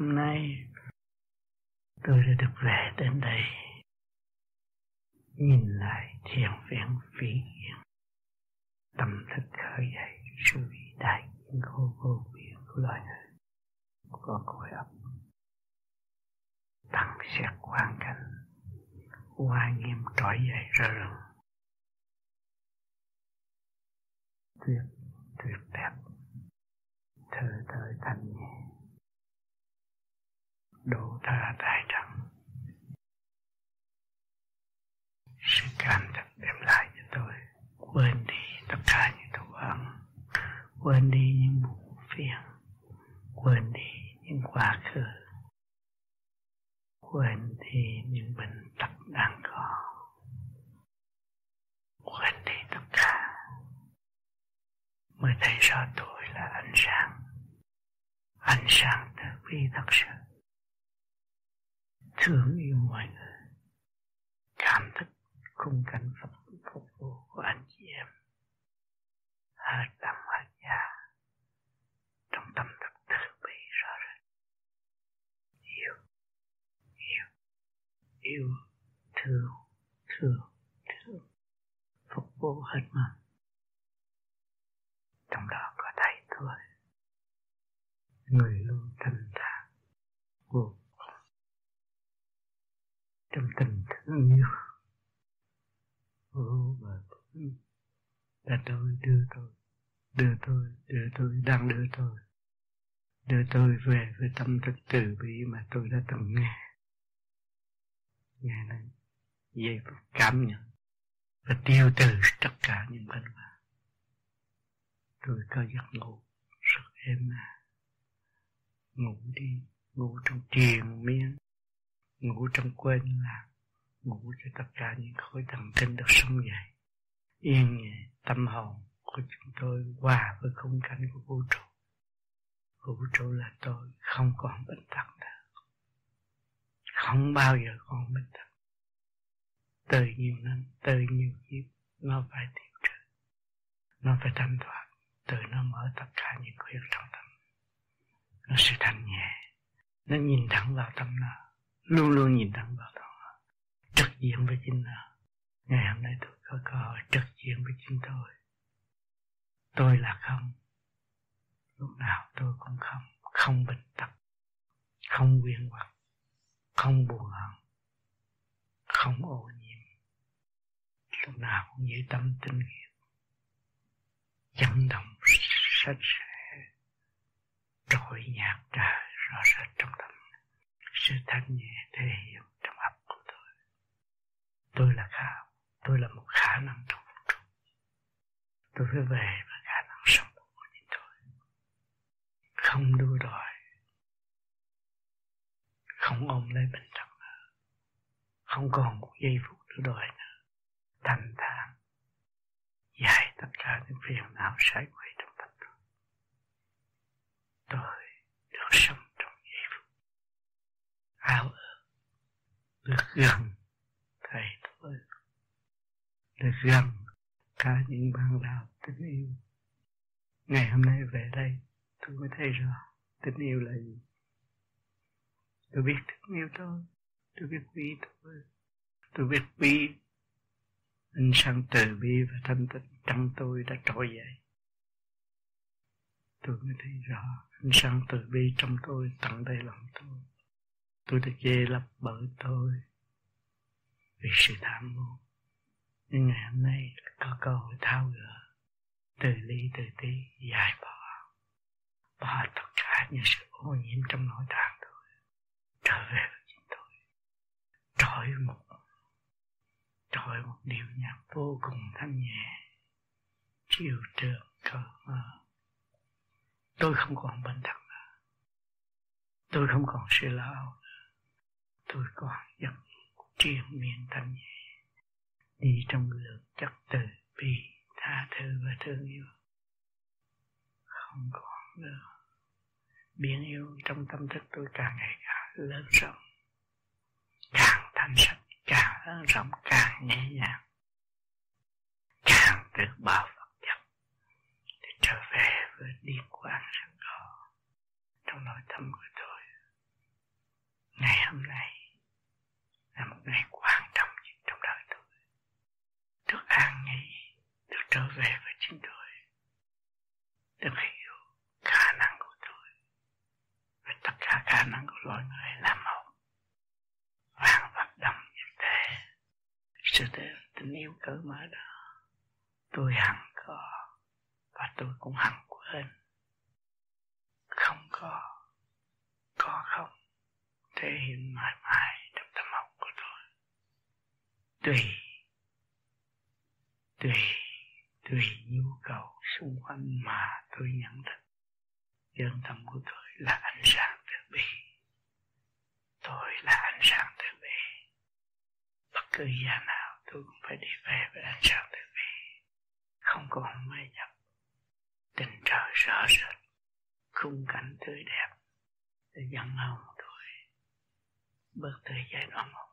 hôm nay tôi đã được về đến đây. Nhìn lại thiền viện vĩ hiển tâm thức khởi dậy, suy đại kiến khô vô biên của loài người có cõi ấp tăng xét quan cảnh, hoa nghiêm trỗi dậy ra rừng tuyệt tuyệt đẹp. Thơ thơ thanh nhẹ độ tha tài trọng. Sự cảm thức đem lại cho tôi. Quên đi tất cả những thù hận. Quên đi những buồn phiền. Quên đi những quá khứ. Quên đi những bệnh tật đang có. Quên đi tất cả. Mới thấy rõ tôi là ánh sáng. Ánh sáng từ bi thật sự thương yêu mọi người. Cảm thức khung cảnh Phật phục vụ của anh chị em. Hết tâm hết gia trong tâm thức từ bi rõ rệt yêu yêu yêu, thương thương thương. Phục vụ hết mình trong đó có thầy tôi. Người luôn thanh thản vô trong tình thương yêu. Vô bờ là tôi, đưa tôi. Đưa tôi đưa tôi, đang đưa tôi. Đưa tôi về với tâm thức từ bi mà tôi đã từng nghe. Nghe này dây phút cảm nhận và tiêu trừ tất cả những bệnh hoạn tôi có giấc ngủ rất êm à ngủ đi, ngủ trong triền miên ngủ trong quên là ngủ cho tất cả những khối thần kinh được sống dậy. Yên nhẹ tâm hồn của chúng tôi hòa với khung cảnh của vũ trụ. Vũ trụ là tôi, không còn bệnh tật nữa. Không bao giờ còn bệnh tật từ nhiều năm, từ nhiều kiếp, nó phải tiêu trừ. Nó phải thanh thoát. Từ nó mở tất cả những khuyết trong tâm. Nó sẽ thanh nhẹ nó nhìn thẳng vào tâm nó luôn luôn nhìn thẳng vào đó, trực diện với chính nó ngày hôm nay tôi có cơ hội trực diện với chính tôi. Tôi là không. Lúc nào tôi cũng không. Không bình tâm, không quyến hoặc. Không buồn hận không ô nhiễm. Lúc nào cũng như tâm tinh nghiệp chấn động sạch sẽ. Trội nhạc trời rõ rệt trong tâm sự thanh nhẹ thể hiện trong ấp của tôi. Tôi là khả tôi là một khả năng trong vũ trụ. Tôi phải về với khả năng sống của chính tôi. Không đua đòi. Không ôm lấy bệnh trong nữa không còn một giây phút đua đòi nữa thanh thản. Giải tất cả những phiền não sai quay trong tâm tôi. Tôi được sống ao ước được gần, thầy tôi được gần, cả những bạn đạo tình yêu. Ngày hôm nay về đây, tôi mới thấy rõ tình yêu là gì. Tôi biết tình yêu tôi tôi biết quý tôi tôi biết quý anh sang từ bi và thanh tịnh trong tôi đã trỗi dậy. Tôi mới thấy rõ anh sang từ bi trong tôi tận đây lòng tôi tôi được dê lập bởi tôi vì sự tham muốn nhưng ngày hôm nay có cơ hội tháo gỡ, từ ly, từ tí, giải bỏ bỏ tất cả những sự ô nhiễm trong nội tạng tôi, trở về với chính tôi. Trỗi một trỗi một điệu nhạc vô cùng thanh nhẹ, chiều trường cờ mơ tôi không còn bệnh tật tôi không còn sự lo tôi còn giấc triền miên thanh nhẹ. Đi trong lượng chất từ bi, tha thứ và thương yêu. Không còn nữa. Biển yêu trong tâm thức tôi càng ngày càng lớn rộng. Càng thanh sạch, càng lớn rộng, càng nhẹ nhàng. Càng tự bảo Phật nhập để trở về với điên quang sẵn có trong nội tâm của tôi, ngày hôm nay là một ngày quan trọng nhất trong đời tôi. Được an nghỉ được trở về với chính tôi. Được hiểu khả năng của tôi. Và tất cả khả năng của loài người là một. Vạn vật đồng như thế. Sự tình yêu cởi mở đó. Tôi hẳn có, và tôi cũng hẳn quên. Không có có không thể hiện mãi mãi trong tâm hồn của tôi tùy. Tùy. Tùy nhu cầu xung quanh mà tôi nhận thức. Dân tâm của tôi là ánh sáng từ bi. Tôi là ánh sáng từ bi. Bất cứ giờ nào tôi cũng phải đi về với ánh sáng từ bi. Không còn mê nhập tình trời rõ rệt. Khung cảnh tươi đẹp. Để dẫn hồn tôi bước tới giai đoạn một.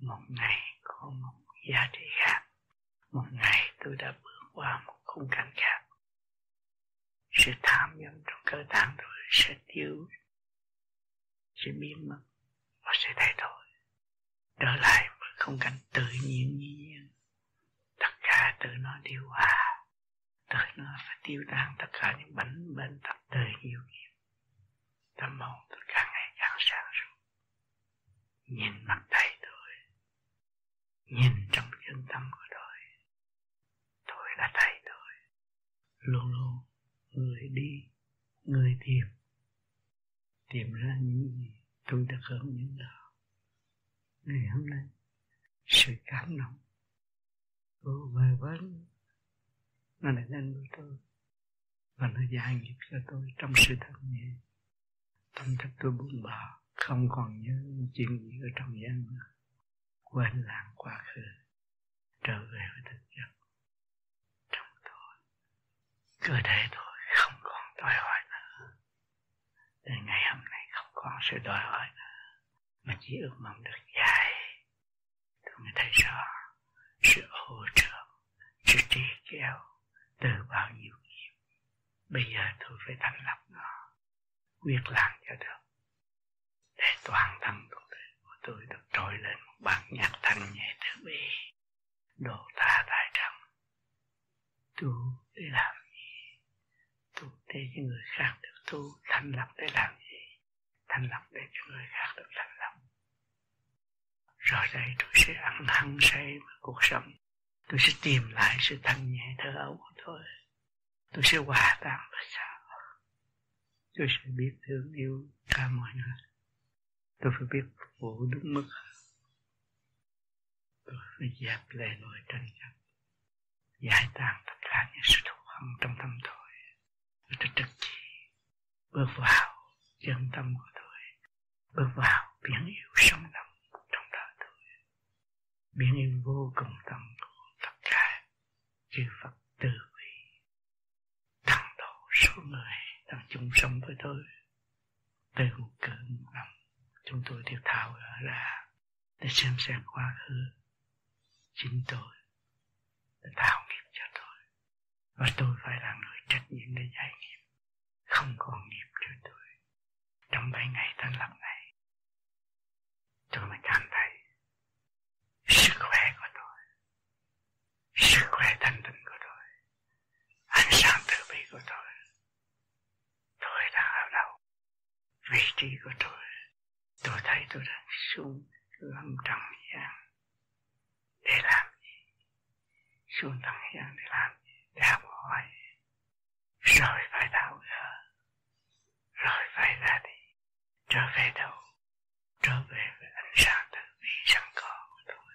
Một ngày có một giá trị khác. Một ngày tôi đã bước qua một khung cảnh khác. Sự tham nhầm trong cơ tạng tôi sẽ tiêu, sẽ biến mất và sẽ thay đổi. Trở lại với không cảnh tự nhiên như nhiên tất cả tự nó điều hòa. Tự nó phải tiêu tan tất cả những bệnh bệnh tật từ nhiều nghiệp tâm hồn tôi càng ngày càng sáng suốt nhìn mặt thầy tôi nhìn trong chân tâm của tôi tôi là thầy tôi luôn luôn người đi người tìm tìm ra những gì tôi đã hơn những đó ngày hôm nay sự cảm động của vời vấn nó lại lên với tôi và nó giải nghiệp cho tôi trong sự thật nhẹ tâm thức tôi buông bỏ không còn nhớ những chuyện gì ở trong gian nữa quên lãng quá khứ, trở về với thực chất. Trong tôi, cơ thể tôi không còn đòi hỏi nữa. Đến ngày hôm nay không còn sự đòi hỏi nữa, mà chỉ ước mong được dài tôi mới thấy rõ sự hỗ trợ, sự trì kéo từ bao nhiêu bây giờ tôi phải thành lập nó quyết làm cho được. Để toàn thân của tôi, của tôi được trỗi lên một bản nhạc thanh nhẹ từ bi. Độ tha tại trọng tu để làm gì? Tu để cho người khác được tu thành lập để làm gì? Thành lập để cho người khác được thành lập. Rồi đây tôi sẽ ăn hăng say với cuộc sống. Tôi sẽ tìm lại sự thanh nhẹ thơ ấu của tôi tôi sẽ hòa tan với cả. Tôi sẽ biết thương yêu cả mọi người. Tôi phải biết phục vụ đúng mức tôi phải dẹp lệ nỗi tranh chấp. Giải tan tất cả những sự thù hận trong tâm tôi. Tôi trực chỉ bước vào chân tâm của tôi. Bước vào biển yêu sống động trong đời tôi. Biển yêu vô cùng tâm chư Phật từ bi Phật Tử số người đang chung sống với tôi. Từ một cơn lòng chúng tôi đều thảo gỡ ra để xem xét quá khứ. Chính tôi để tạo nghiệp cho tôi. Và tôi phải là người trách nhiệm để giải nghiệp. Không còn nghiệp cho tôi. Trong bảy ngày thành lập này, tôi mới cảm thấy sức khỏe của tôi, sức khỏe thanh tịnh của tôi, ánh sáng từ bi của tôi đang ở đâu vị trí của tôi tôi thấy tôi đang xuống lâm trần gian để làm gì? Xuống trần gian để làm gì? Để học hỏi rồi phải tháo gỡ rồi phải ra đi. Trở về đâu? Trở về với ánh sáng tự bi sẵn có của tôi.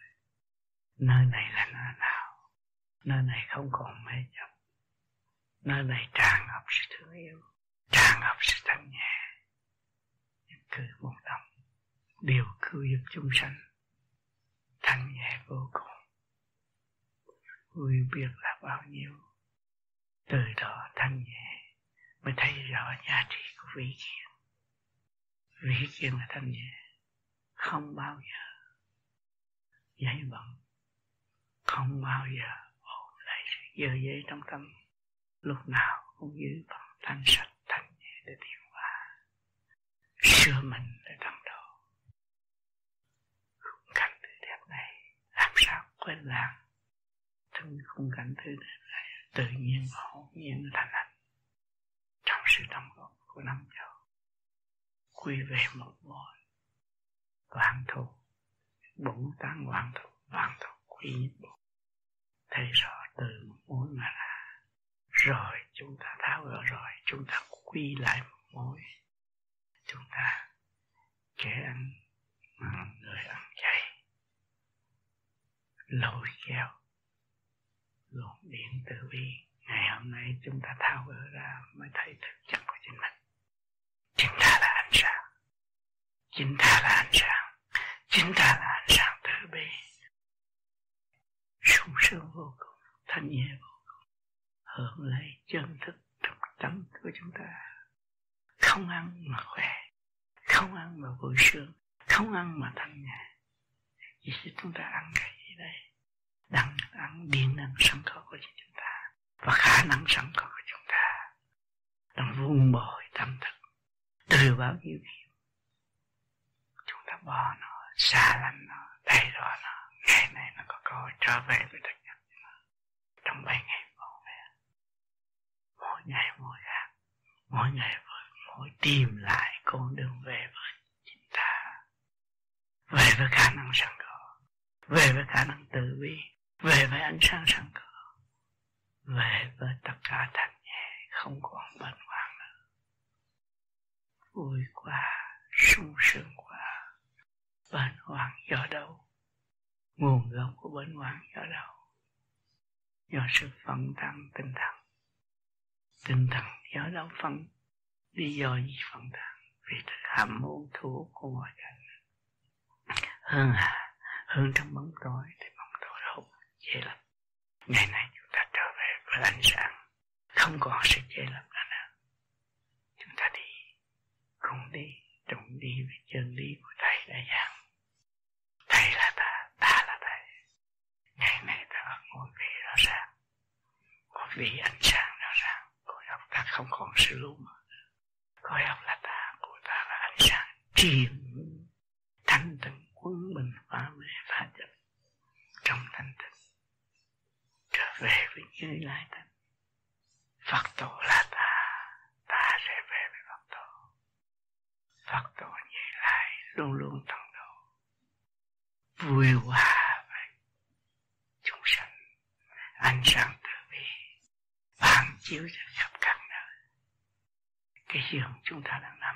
Nơi này là nơi nào? Nơi này không còn mê chấp nơi này tràn ngập sự thương yêu, tràn ngập sự thanh nhẹ cứ một lòng, đều cứu giúp chúng sanh. Thanh nhẹ vô cùng. Vui biết là bao nhiêu. Từ đó thanh nhẹ mới thấy rõ giá trị của vị kiến vị kiến là thanh nhẹ, không bao giờ giấy bận, không bao giờ giờ dây trong tâm. Lúc nào cũng giữ bằng thanh sạch, thanh nhẹ để tiêu sửa mình ở trong đó. Khung cảnh tươi đẹp này, làm sao quên lãng trong khung cảnh tươi đẹp này tự nhiên và hồn nhiên thành hình. Trong sự đồng góp của năm châu, quy về một mối vạn thù bổn tăng vạn thù vạn thù quy nhất bộ thấy rõ từ một mối mà ra, rồi chúng ta tháo gỡ, rồi chúng ta quy lại một mối chúng ta kẻ ăn mà người ăn chay. Lôi kéo luồng điện từ bi. Ngày hôm nay chúng ta tháo gỡ ra mới thấy thực chất của chính mình. Chính ta là ánh sáng. Chính ta là ánh sáng. Chính ta là ánh sáng từ bi. Sung sướng vô cùng, thanh nhẹ vô cùng. Hưởng lấy chân thực thực tâm của chúng ta. Không ăn mà khỏe không ăn mà vui sướng không ăn mà thanh nhẹ vì chúng ta ăn cái gì đây? Đang ăn điện năng sẵn có của chúng ta và khả năng sẵn có của chúng ta. Đang vun bồi tâm thức. Từ bao nhiêu kiếp, chúng ta bỏ nó, xa lánh nó thay rõ nó. Ngày này nó có cơ hội trở về với thực chất trong bảy ngày bỏ về, mỗi ngày mỗi khác, mỗi ngày mỗi tìm lại con đường về với chính ta. Về với khả năng sẵn có. Về với khả năng tự bi. Về với ánh sáng sẵn có. Về với tất cả thanh nhẹ không còn bệnh hoạn nữa. Vui quá sung sướng quá. Bệnh hoạn do đâu? Nguồn gốc của bệnh hoạn do đâu? Do sự phân tâm, tinh thần. Tinh thần do đâu phân lý do gì phân tán vì thực hàm muốn thu của mọi cảnh hơn à hơn trong bóng tối thì bóng tối hút dễ lắm. Ngày nay chúng ta trở về với ánh sáng. Không còn sự dễ lắm nữa chúng ta đi, cùng đi, trùng đi với chân lý của thầy đã giảng thầy là ta ta là thầy. Ngày nay ta ở ngôi vị rõ ràng ngôi vị ánh sáng rõ ràng của óc ta không còn sự lu mờ cõi ông là ta của ta là ánh sáng triền. Thanh tịnh quân bình phá mê phá chấp trong thanh tịnh trở về với như lai tịnh Phật tổ là ta ta sẽ về với Phật tổ. Phật tổ như lai luôn luôn tận độ. Vui hòa với chúng sanh. Ánh sáng từ bi ban chiếu cho khắp cái giường chúng ta đang nằm,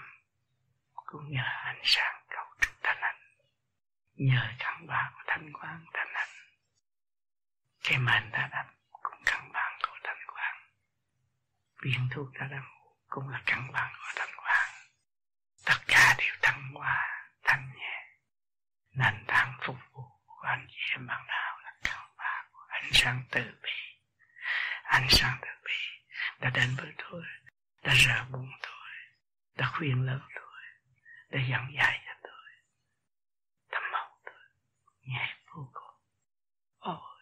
cũng nhờ ánh sáng cầu trúc thanh ảnh nhờ căn bản của thanh quang thanh ảnh cái màn ta đắp cũng căn bản của thanh quang. Viên thuốc ta đắp cũng là căn bản của thanh quang. Tất cả đều thăng hoa, thanh nhẹ. Nền tảng phục vụ của anh chị em bạn nào là căn bản của ánh sáng từ bi. Ánh sáng từ bi đã đến với tôi, đã rờ buông tôi đã khuyên lớn tôi đã dẫn dạy cho tôi. Tâm mong tôi nhẹ vô cùng. Ôi,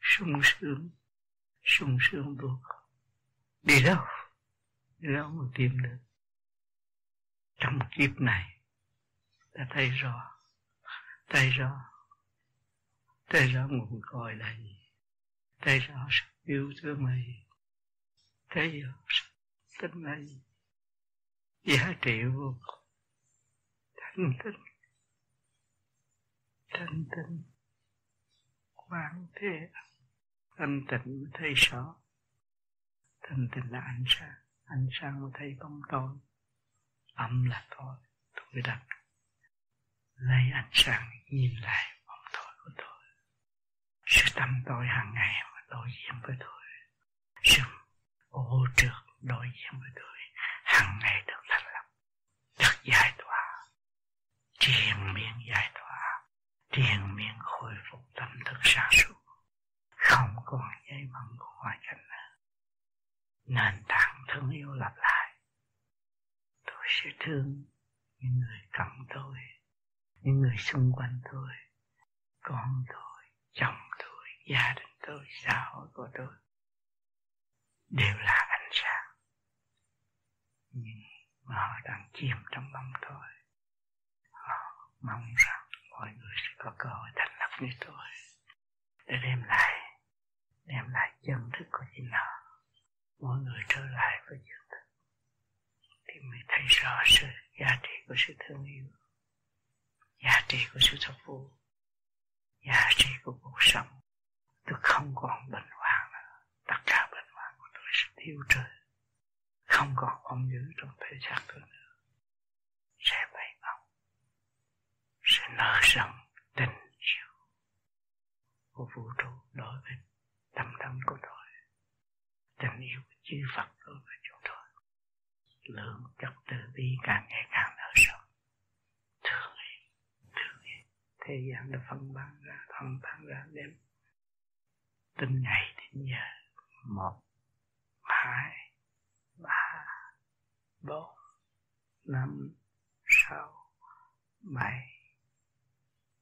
sung sướng sung sướng vô cùng. Đi đâu? Đi đâu mà tìm được? Trong kiếp này, ta thấy rõ thấy rõ thấy rõ nguồn cội là gì? Thấy rõ sự yêu thương là gì? Thấy rõ sự tính là gì? Giá trị vô cùng thanh tịnh. Thanh tịnh. Quán thế thanh tịnh mới thấy rõ thanh tịnh là ánh sáng. Ánh sáng mới thấy bóng tối. Âm là tôi tôi đặt. Lấy ánh sáng nhìn lại bóng tối của tôi. Sự tâm tôi hàng ngày mà đối diện với tôi. Sự ô trượt đối diện với tôi. Hàng ngày được được giải tỏa triền miên giải tỏa triền miên khôi phục tâm thức sáng suốt. Không còn dây măng của ngoại cảnh nữa nền tảng thương yêu lặp lại. Tôi sẽ thương những người cận tôi, những người xung quanh tôi, con tôi, chồng tôi, gia đình tôi, xã hội của tôi. Đều là ánh sáng. Nhưng họ đang chìm trong bóng tối. Họ mong rằng mọi người sẽ có cơ hội thành lập như tôi. Để đem lại đem lại chân thức của chính họ. Mỗi người trở lại với chân thức. Thì mới thấy rõ sự giá trị của sự thương yêu, giá trị của sự thập vụ giá trị của cuộc sống. Tôi không còn bệnh hoạn nữa. Tất cả bệnh hoạn của tôi sẽ tiêu trừ không còn ôm giữ trong thể xác tôi nữa. Sẽ bay bổng, sẽ nở rộng tình yêu của vũ trụ đối với tâm tâm của tôi. Tình yêu của chư Phật đối với chúng tôi. Lượng chất từ bi càng ngày càng nở rộng. Thương yêu thương yêu thế gian đã phân bán ra, phân bán ra đêm. Từng ngày đến giờ, một, hai bốn năm, sáu, bảy,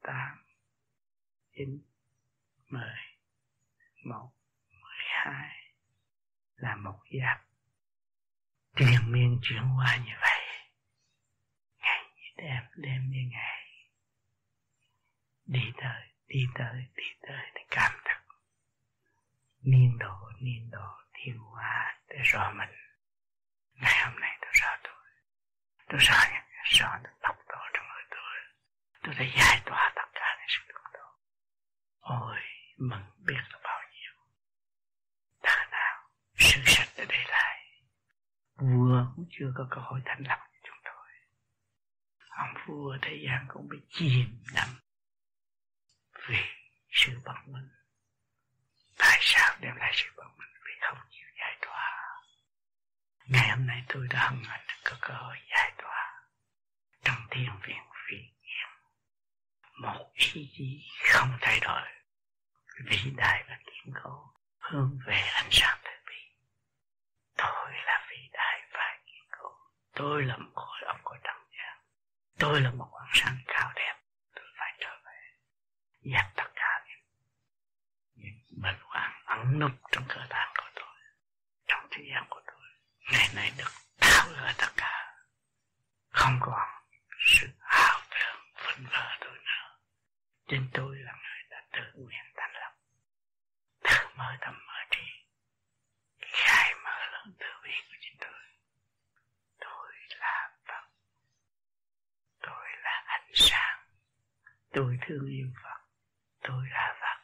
tám, chín, mười, một, mười hai là một giáp. Triền miên chuyển qua như vậy, ngày như đêm đêm như ngày. Đi tới đi tới đi tới để cảm thức. Niên độ niên độ, thiên hóa để rõ mình. Ngày hôm nay tôi sợ những sợ được tốc độ trong người tôi tôi đã giải tỏa tất cả những sự tốc đó ôi, mừng biết là bao nhiêu. Ta nào sự sạch đã để lại. Vua cũng chưa có cơ hội thành lập cho chúng tôi. Ông vua thế gian cũng bị chìm đắm vì sự bất minh. Tại sao đem lại sự bất minh? Vì không chịu giải tỏa. Ngày hôm nay tôi đã hân hạnh có cơ hội giải tỏa. Trong thiên viện phi nhiên một ý chí không thay đổi. Vĩ đại và kiên cố, hướng về ánh sáng từ bi. Tôi là vĩ đại và kiên cố. Tôi là một khối óc của trần gian. Tôi là một ánh sáng cao đẹp. Tôi phải trở về. Dẹp tất cả những bệnh hoạn ẩn núp trong cơ thể của tôi. Trong thế gian của tôi. Ngày nay được tháo tất cả không còn sự ảo tưởng phân vờ tôi nữa. Chính tôi là người đã tự nguyện thành lập. Tự mở tâm mở trí khai mở lớn từ bi của chính tôi. Tôi là phật. Tôi là ánh sáng. Tôi thương yêu phật. Tôi là phật.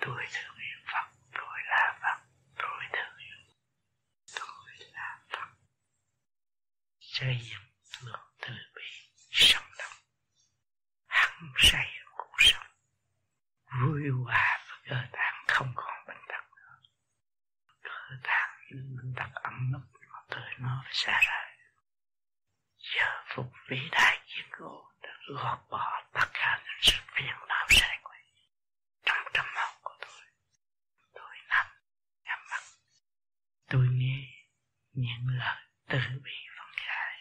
Tôi thương yêu phật tôi là phật tôi thương yêu tôi là phật xây dựng lượng từ bi sống động. Hăng say cuộc sống. Vui hòa với cơ tạng không còn bệnh tật nữa. Cơ tạng những bệnh tật ẩm nấp nó tới nó phải xa rời giờ phục vĩ đại chiến cố đã gọt bỏ tất cả những sự phiền não sai quay trong tâm hồn của tôi tôi nằm nhắm mắt tôi nghe những lời từ bi phân khai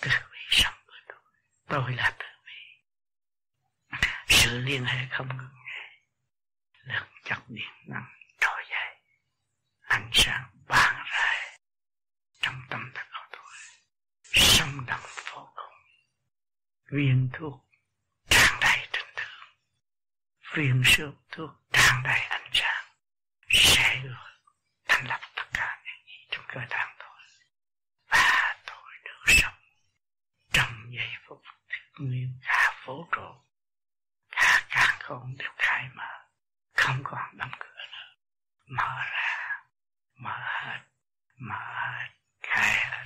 từ bi sống của tôi tôi là từ bi sự liên hệ không ngừng nghỉ lực chất điện năng trỗi dậy ánh sáng ban rải trong tâm thức của tôi sống động vô cùng viên thuốc tràn đầy tình thương viên sương thuốc tràn đầy ánh sáng sẽ thành lập tất cả những gì trong cơ tạng tôi và tôi được sống trong giây phút nguyên cả vũ trụ cả càng không được khai mở không còn đóng cửa nữa mở ra mở hết mở hết khai hết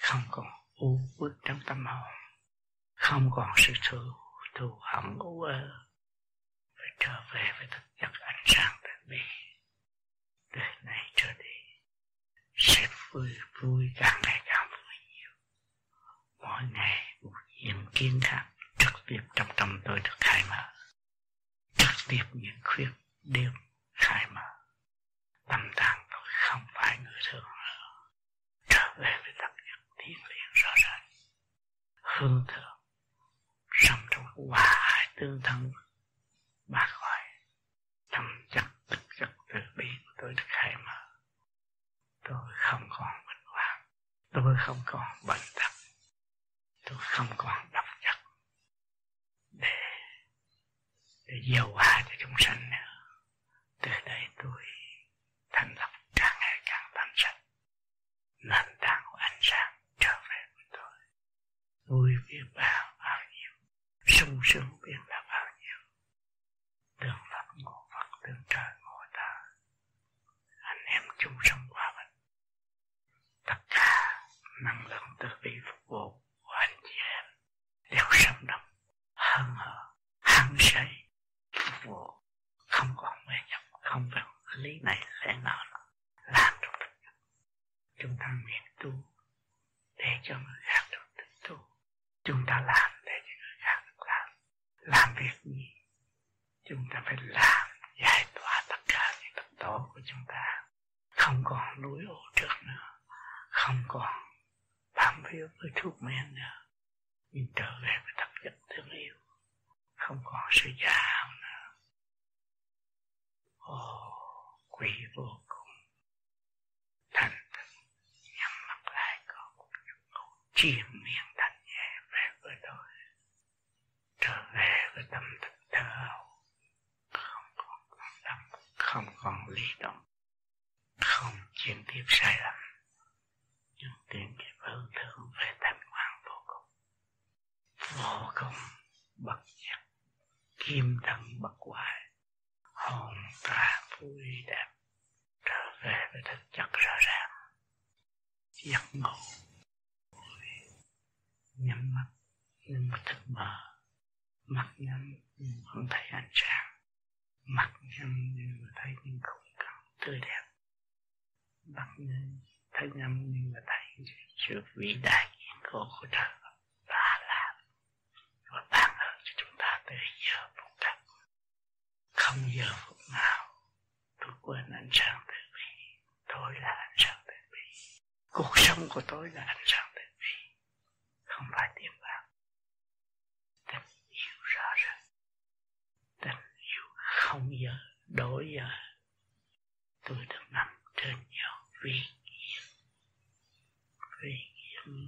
không còn u uất trong tâm hồn không còn sự thù thù hận u ơ phải trở về với thực chất ánh sáng từ bi từ nay trở đi. Sẽ vui vui, càng ngày càng vui nhiều. Mỗi ngày một những kiến thức trực tiếp trong tâm tôi được khai mở. Trực tiếp những khuyết điểm khai mở. Tâm tạng tôi không phải người thường. Nữa trở về với đặc chất thiên liêng rõ ràng. Hương thượng sống trong hòa hải tương thân bác khỏi tâm chất tức chất từ bi của tôi được tôi không còn bệnh hoạn tôi không còn bệnh tật. Tôi không còn độc chất để để giàu hòa cho chúng sanh nữa. Từ đây tôi thành lập càng ngày càng thanh sạch. Nền tảng của ánh sáng trở về với tôi. Vui biết bao bao nhiêu sung sướng biết là bao nhiêu tương pháp ngộ phật tương trời ngộ ta anh em chung sống hòa bình tất cả năng vị phục vụ của anh chị em. Đều sống động hơn hở hăng say, phục vụ. Không còn mê nhập không phải lý này lẽ nọ làm trong thực chúng ta nguyện tu để cho người khác được thực tu chúng ta làm để cho người khác được làm. Làm việc gì? Chúng ta phải làm, giải tỏa tất cả những tật tố của chúng ta. Không còn núi ô trước nữa. Không còn bám víu với thuốc men nữa nhưng trở về với thật chất thương yêu không còn sự già nữa. Ồ quỷ vô cùng. Thành nhắm mắt lại có một chiêm miệng thanh nhẹ về với tôi. Trở về với tâm thức thở không còn tâm, không còn lý động không chuyển tiếp sai lầm nhưng chuyển tiếp hướng thương về thanh quan vô cùng. Vô cùng bất diệt kim thân bất hoại, hồn ta vui đẹp, trở về với thực chất rõ ràng. Giấc ngủ, nhắm mắt, nhưng mà thật mờ mắt nhắm, nhưng vẫn thấy ánh sáng. Mắt nhắm, nhưng mà thấy những khung cảnh tươi đẹp. Mắt nhắm thấy nhầm nhưng mà thấy sự vĩ đại kiên cố của trời đã làm và ban ơn cho chúng ta từ giờ phút khắc không giờ phút nào, tôi quên ánh sáng từ bi tôi là ánh sáng từ bi cuộc sống của tôi là ánh sáng từ bi không phải tiền bạc tình yêu rõ ràng tình yêu không giờ đổi giờ tôi được nằm trên nhau vì nghĩa vì nghĩa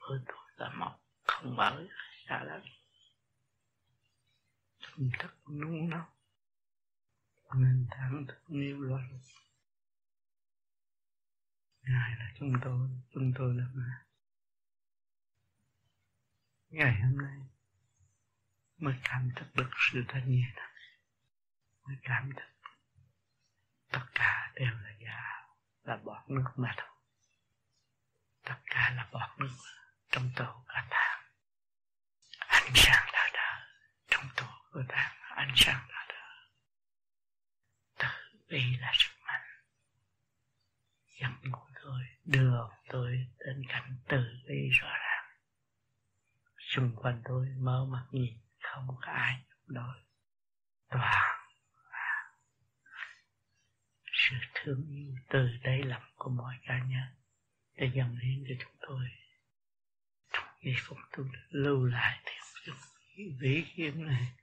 với tôi là một không mở xa lắm tâm thức nung nóng nên thẳng thức yêu lo ngài là chúng tôi chúng tôi là ngài ngày hôm nay mới cảm thức được sự thanh nhẹ mới cảm thức tất cả đều là giả, là bọt nước mà thôi. Tất cả là bọt nước trong tổ cả thang ánh sáng là đó trong tổ của thang ánh sáng là đó tự bi là sức mạnh. Dẫn ngủ tôi, đưa tôi đến cảnh từ bi rõ ràng. Xung quanh tôi mở mắt nhìn không có ai chống đối toàn là sự thương yêu từ đáy lòng của mọi cá nhân để dâng hiến cho chúng tôi. Trong giây phút tôi lưu lại thì chúng vĩ kiếm này,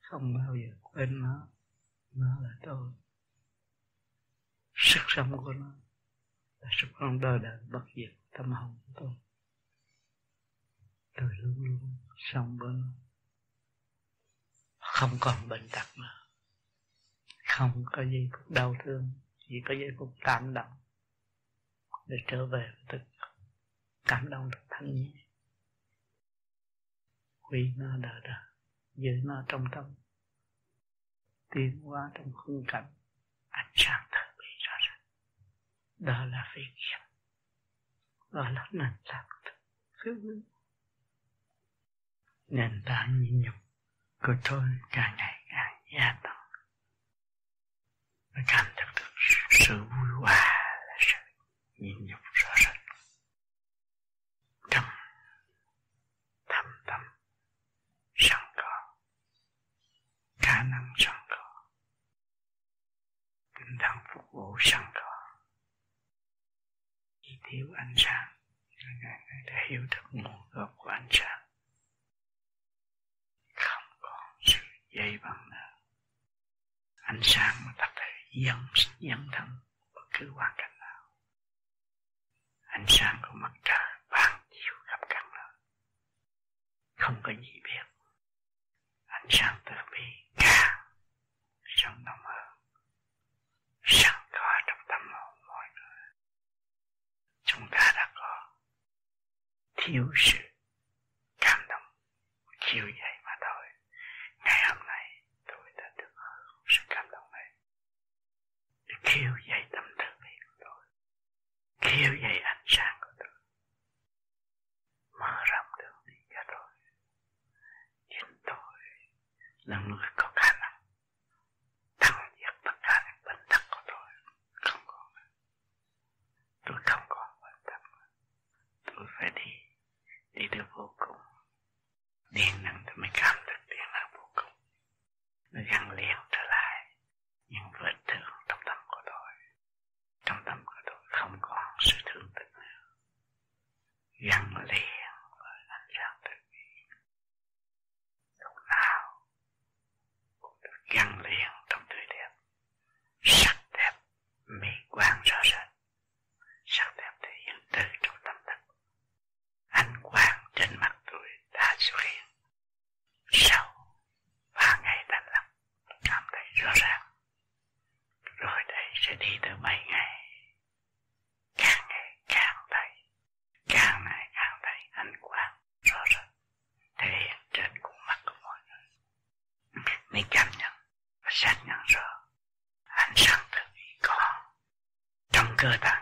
không bao giờ quên nó. Nó là tôi. Sức sống của nó là sức sống đời đời bất diệt tâm hồn của tôi. Tôi luôn luôn xong với không còn bệnh tật nữa. Không có gì phút đau thương, chỉ có giây phút cảm động để trở về với thực cảm động được thanh nhẹ. Quy nó đời đời giữ nó trong tâm. Tiến hóa trong khung cảnh, ánh sáng thật bị rõ ràng đó là phi nghiệp. Đó là nền tảng thứ nền tảng nhịn nhục của tôi càng ngày càng gia tăng. Và cảm thức được sự vui hòa là sự nhịn nhục rõ rệt. Trong thâm tâm, sẵn có. Khả năng sẵn có. Tinh thần phục vụ sẵn có. Chỉ thiếu ánh sáng. Để hiểu được nguồn gốc của ánh sáng. dây bằng à, ánh sáng mà tập thể dân dân thân bất cứ hoàn cảnh nào. Ánh sáng của mặt trời ban chiếu khắp căn nơi. Không có gì biết. Ánh sáng từ bi càng sống động hơn. Sẵn có trong tâm hồn mọi người. Chúng ta đã có thiếu sự cảm động chiều dậy. khiêu dậy tâm thức của tôi. Khiêu dậy ánh sáng của tôi. Mở rộng đường đi cho tôi. Chính tôi là người có khả năng tăng diệt tất cả những bệnh tật của tôi. Không còn tôi không còn bệnh tật. Tôi phải đi đi được vô cùng. Điện năng tôi mới cảm được điện năng vô cùng. Nó gắn liền 各的。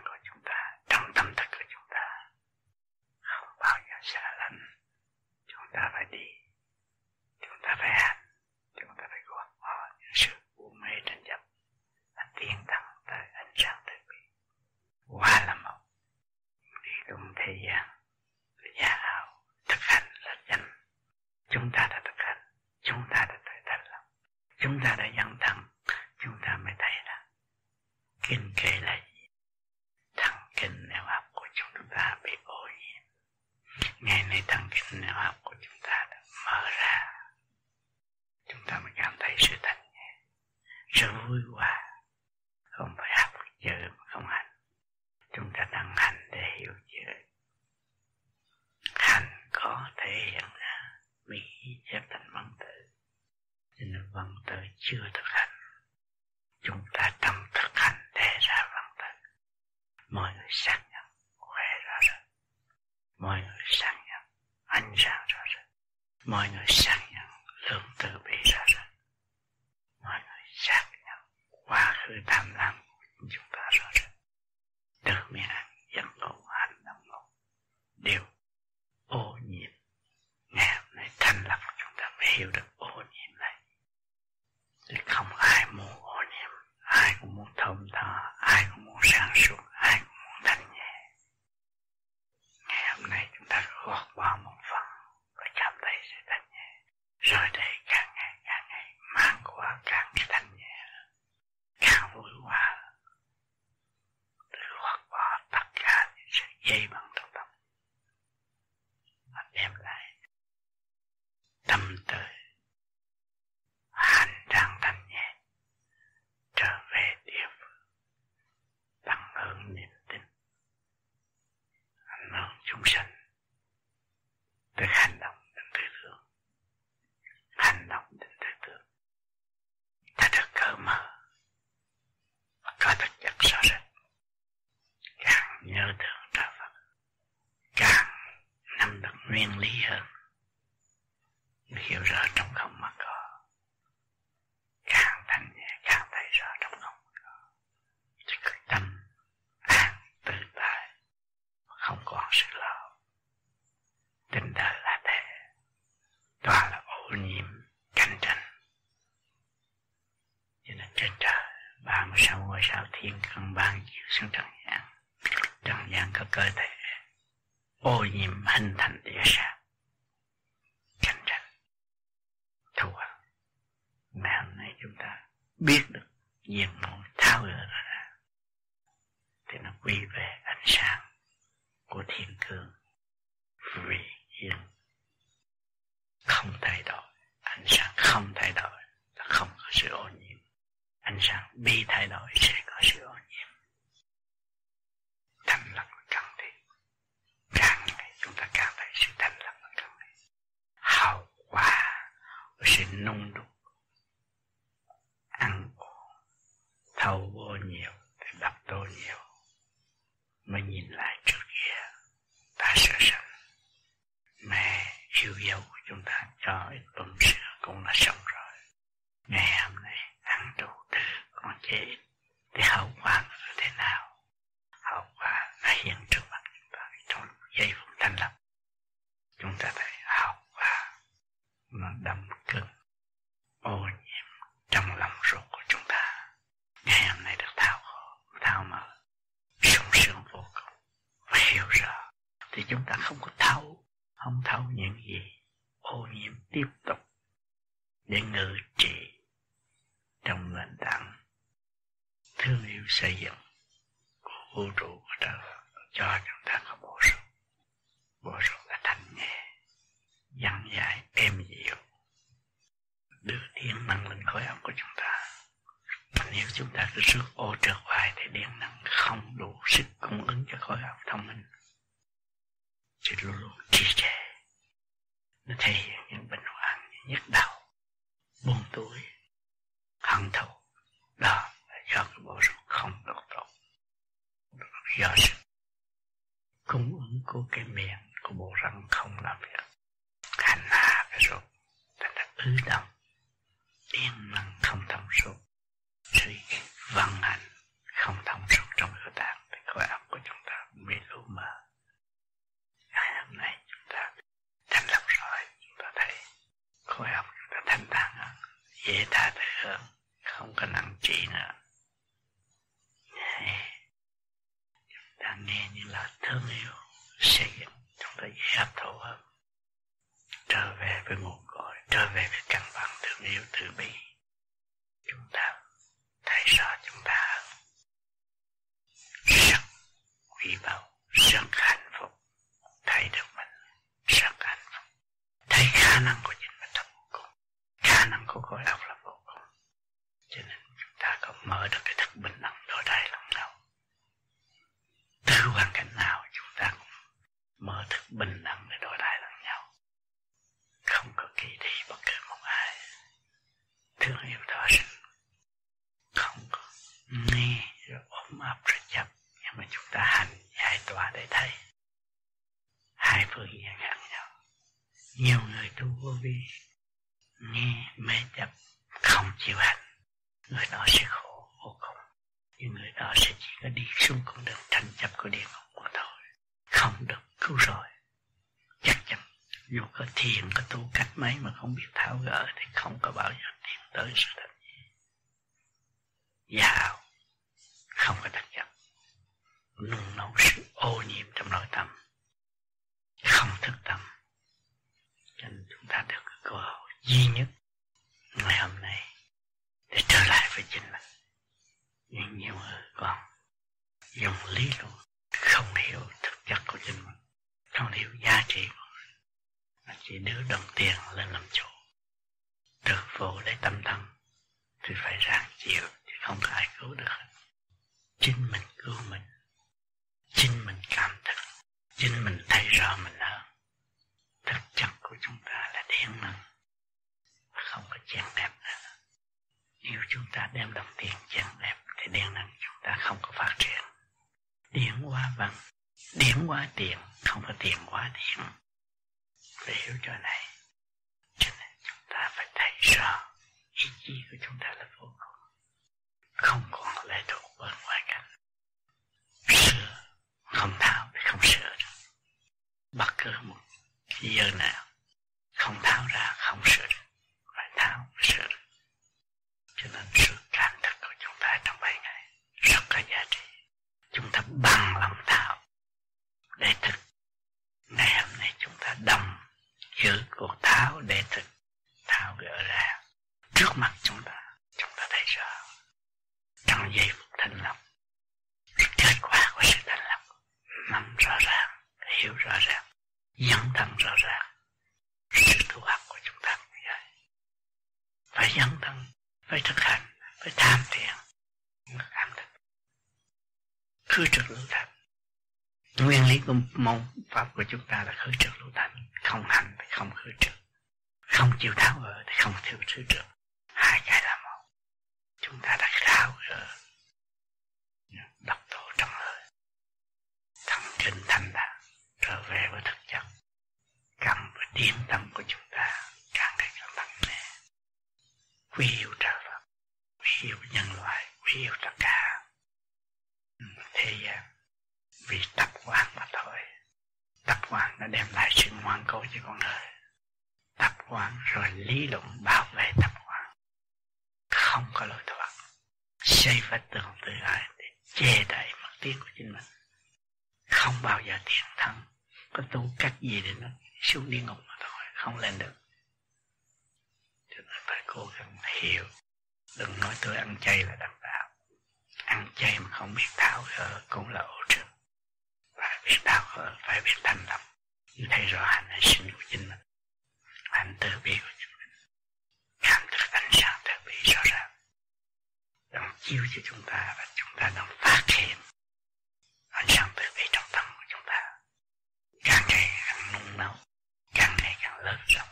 nguyên lý hơn. Hiểu rõ trong không mà có. Càng thanh nhẹ, càng thấy rõ trong không mà có. Thì cái tâm an tự tại không còn sự lo. Tình đời là thế. Toàn là ô nhiễm cạnh tranh. Cho nên trên trời, ba mươi sáu ngôi sao thiên không ban chiếu xuống trần gian. Trần gian có cơ thể ô nhiễm hình thành. không thay đổi không có sự ô nhiễm ánh sáng bi thay đổi. Đưa điện năng lên khối óc của chúng ta. Mà nếu chúng ta cứ rước ô trợ hoài thì điện năng không đủ sức cung ứng cho khối óc thông minh. Thì luôn luôn trì trệ. Nó thể hiện những bệnh hoạn như nhức đầu, buồn tuổi, hận thù. Đó là do cái bộ ruột không tốt tốt do sự cung ứng của cái miệng của bộ răng không làm việc. Hành hạ cái ruột thành ra ứ động yên năng không thông suốt sự vận hành, không thông suốt trong cơ tạng, thì khối óc của chúng ta bị lu mờ. Ngày hôm nay chúng ta thành lập rồi, chúng ta thấy khối óc chúng ta thanh thản hơn, dễ tha thứ hơn, không có nặng trị nữa. Chúng ta nghe những lời thương yêu, xây dựng, chúng ta dễ hấp thụ hơn. Trở về với nguồn trở về với căn bản thương yêu từ bi chúng ta thấy rõ chúng ta rất quý báu, rất hạnh phúc thấy được mình rất hạnh phúc. Thấy khả năng của chính mình là vô cùng, khả năng của khối óc là vô cùng. Cho nên chúng ta có mở được cái thức bình đẳng đối đãi lẫn nhau từ hoàn cảnh nào chúng ta cũng mở thức bình đẳng để đối đãi lẫn nhau không có kỳ thị bất cứ một ai thương yêu thọ sinh không có nghe rồi ôm ấp rồi chấp nhưng mà chúng ta hành giải tỏa để thấy hai phương diện khác nhau nhiều người tu vô vi nghe mê chấp không chịu hành người đó sẽ khổ vô cùng những người đó sẽ chỉ có đi xuống con đường tranh chấp của địa ngục mà thôi không được cứu rồi chắc chắn dù có thiền có ấy mà không biết tháo gỡ thì không có bao giờ tìm tới sự thật giàu không có thực chất nung nấu sự ô nhiễm trong nội tâm không thức tâm cho nên chúng ta được cơ hội duy nhất ngày hôm nay để trở lại với chính mình nhưng nhiều người còn dùng lý luận không hiểu thực chất của chính mình không hiểu giá trị của mình mà chỉ đưa đồng tiền lên làm chủ được phụ để tâm thân thì phải ráng chịu chứ không có ai cứu được chính mình cứu mình. Chính mình cảm thức. Chính mình thấy rõ mình hơn. Thực chất của chúng ta là điện năng không có chèn đẹp nữa. Nếu chúng ta đem đồng tiền chèn đẹp thì điện năng chúng ta không có phát triển. Điện qua bằng vâng. điện qua tiền, không có tiền qua điện phải hiểu cho này. Cho nên chúng ta phải thấy rõ ý chí của chúng ta là vô cùng. Không còn lệ thuộc bên ngoài không tháo thì không sửa được. Bất cứ một giờ nào, không tháo ra không sửa được. Phải tháo sửa được. Cho nên sự cảm thức của chúng ta trong bảy ngày rất có giá trị. Chúng ta bằng lòng tháo để thực ngày hôm nay chúng ta đồng giữ cuộc tháo để thực tháo gỡ ra trước mặt chúng ta chúng ta thấy rõ trong giây phút thành lập kết quả của sự thành lập nắm rõ ràng hiểu rõ ràng dẫn thân rõ ràng sự tu học của chúng ta cũng vậy phải dẫn thân phải thực hành phải tham thiền mới cảm thức khứ trực lưu thành nguyên lý của môn pháp của chúng ta là khứ trực lưu thành không hành thì không khứ trực không chịu tháo gỡ thì không chịu khứ trực hai cái là một. Chúng ta đã tháo gỡ độc tố trong hơi thần kinh thanh thản trở về với thực chất. Cầm và tiềm tâm của chúng ta càng ngày càng nặng nề quý hiểu trời Phật quý hiểu nhân loại. Quý hiểu tất cả. Ừ, thế gian vì tập quán mà thôi. Tập quán đã đem lại sự ngoan cố cho con người tập quán rồi lý luận bảo vệ tập quán. Không có lối thoát. Xây vách tường tự ái để che đậy mất tiếng của chính mình. Không bao giờ tiền thân. Có tu cách gì để nó xuống địa ngục mà thôi. Không lên được. Cho nên phải cố gắng hiểu. Đừng nói tôi ăn chay là đảm bảo. Ăn chay mà không biết tháo gỡ cũng là ô trượt biết tháo gỡ phải biết thanh lập như rõ hành hành sinh của chính mình. Hành từ bi của chính mình. Cảm thức ánh sáng từ bi rõ ràng. Đang chiếu cho chúng ta và chúng ta đang phát hiện ánh sáng từ bi trong tâm của chúng ta. Càng ngày càng nung nấu càng ngày càng lớn rộng.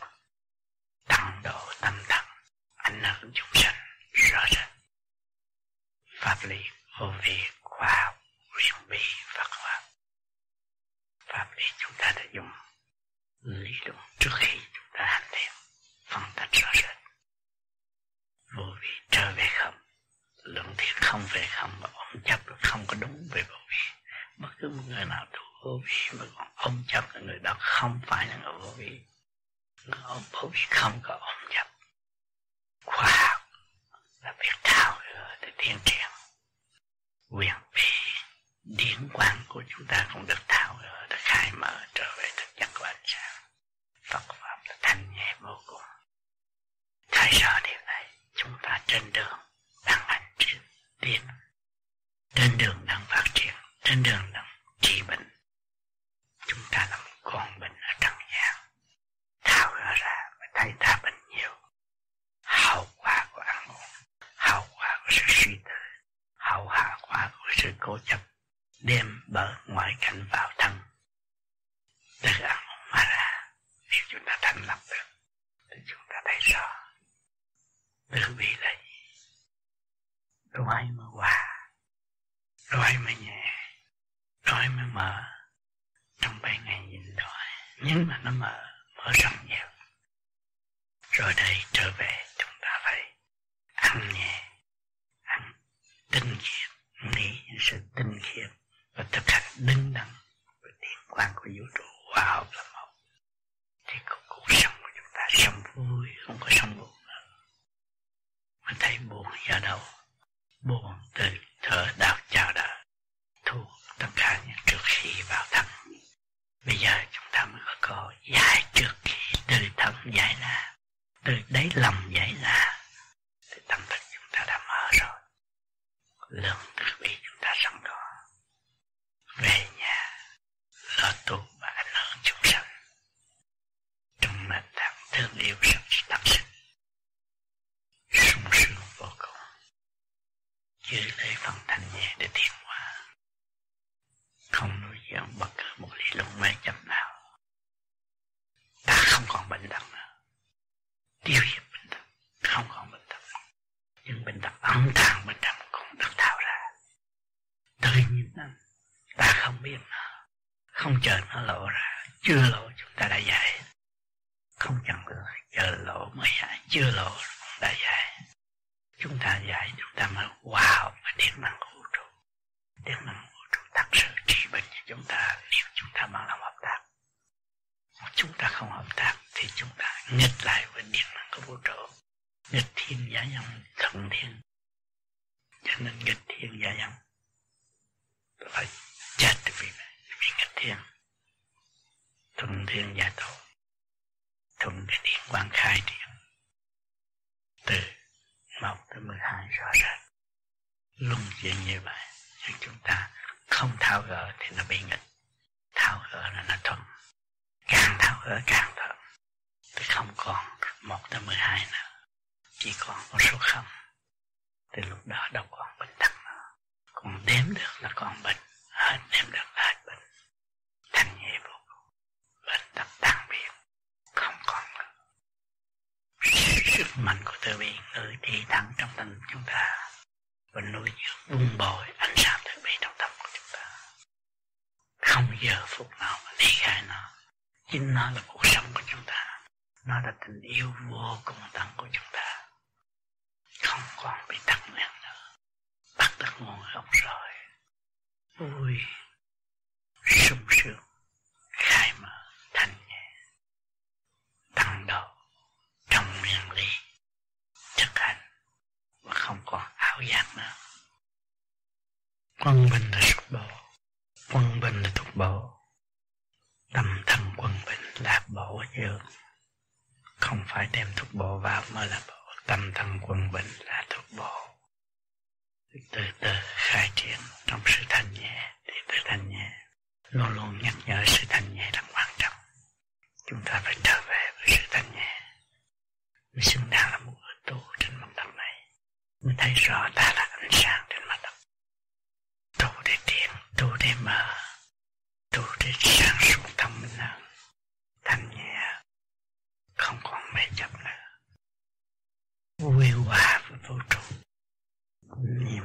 Tăng độ tâm thần, ảnh hưởng chúng sanh rõ rệt pháp lý vô vi khoa học huyền bí Phật pháp pháp lý chúng ta đã dùng lý luận trước khi chúng ta hành thiền phân tích rõ rệt vô vi trở về không luận thiện không về không mà ôm chấp không có đúng về vô vi bất cứ một người nào tu vô vi mà còn ôm chấp là người đó không phải là người vô vi người ôm vô vi không có ôm chấp khoa học là biết thao gỡ để tiến triển quyền bí điển quang của chúng ta cũng được thao gỡ được khai mở trở về thực chất của ánh sáng Phật pháp là thanh nhẹ vô cùng thấy rõ điều này chúng ta trên đường đang hành triển tiến trên đường đang phát triển trên đường đang trị bệnh chúng ta là một con bệnh ở trần gian thao gỡ ra và thấy ta bệnh nhiều hậu quả của ăn uống hậu quả của sự suy tư hậu hạ quả của sự cố chấp đem bờ ngoại cảnh vào thân từ ăn uống mà ra nếu chúng ta thành lập được thì chúng ta thấy rõ từ bi là gì đói mà hòa đói mà nhẹ đói mới mở, trong bảy ngày nhìn đói nhưng mà nó mở mở rộng nhiều. Rồi đây trở về trong ta phải ăn nhẹ ăn tinh khiết nghĩ những sự tinh khiết và thực hành đứng đắn với điện quan của vũ trụ hòa hợp là một thì cuộc, cuộc sống của chúng ta sống vui không có sống buồn nữa mình thấy buồn do đâu buồn từ thở đau chào đời thu tất cả những trước khi vào thân bây giờ chúng ta mới có cơ giải trước khi từ thân giải ra từ đáy lòng giải ra thì tâm thức chúng ta đã mở rồi lượng từ bi chúng ta sẵn có về nhà lo tu và ảnh hưởng chúng sanh trong nền tảng thương yêu sự thật sinh sung sướng vô cùng giữ lấy phần thanh nhẹ để tiến hóa không nuôi dưỡng bất cứ một lý luận mê chấp nào ta không còn bệnh tật nữa tiêu diệt bệnh tật không còn bệnh tật nhưng bệnh âm thầm bên trong cũng được tạo ra. Tự nhiên nó ta không biết nó, không chờ nó lộ ra, chưa lộ chúng ta đã dạy. Không cần chờ lộ mới dạy, chưa lộ cũng đã dạy. Chúng ta dạy, chúng ta mới hòa hợp với điện năng của vũ trụ điện năng vũ trụ thật sự trị bệnh cho chúng ta, nếu chúng ta bằng lòng hợp tác. Chúng ta không hợp tác thì chúng ta nghịch lại với điện năng của vũ trụ nghịch thiên giả dòng thuận thiên. Cho nên nghịch thiên giả dòng phải chết vì vì nghịch thiên. Thuận thiên giả tổ thuận cái điện quan khai điện. Từ một tới mười hai rõ rệt. Luân chuyển như vậy nhưng chúng ta không thao gỡ thì nó bị nghịch. Thao gỡ là nó thuận. Càng thao gỡ càng thuận, thì không còn một tới mười hai nữa chỉ còn con số không. Thì lúc đó đâu còn bệnh tật nữa. Còn đếm được là còn bệnh hết đếm được là hết bệnh thanh nhẹ vô cùng. Bệnh tật tan biến. Không còn nữa. Sức mạnh của từ bi ngự đi thẳng trong tâm chúng ta. Và nuôi dưỡng bung bồi ánh sáng từ bi trong tâm của chúng ta. Không giờ phút nào mà ly khai nó. Chính nó là cuộc sống của chúng ta. Nó là tình yêu vô cùng tận của chúng ta không còn bị tắc nghẽn nữa. Bắt được nguồn gốc rồi vui sung sướng, khai mở, thanh nhẹ. Tăng độ trong nguyên lý thực hành, và không còn ảo giác nữa. Quân bình là xuất bộ quân bình là thuộc bộ tâm thân quân bình là bổ dưỡng, không phải đem thuộc bổ vào mới là bổ tâm thân quân bình là thuộc bộ. Từ từ khai triển trong sự thanh nhẹ thì từ thanh nhẹ. Luôn luôn nhắc nhở sự thanh nhẹ rất quan trọng. Chúng ta phải trở về với sự thanh nhẹ. Mình xứng đáng là một người tu trên mặt đất này. Mình thấy rõ ta là ánh sáng trên mặt đất. Tu để tiến, tu để mở. Tu để sáng suốt tâm mình thanh nhẹ. Không còn mê chấp we will have a vote on the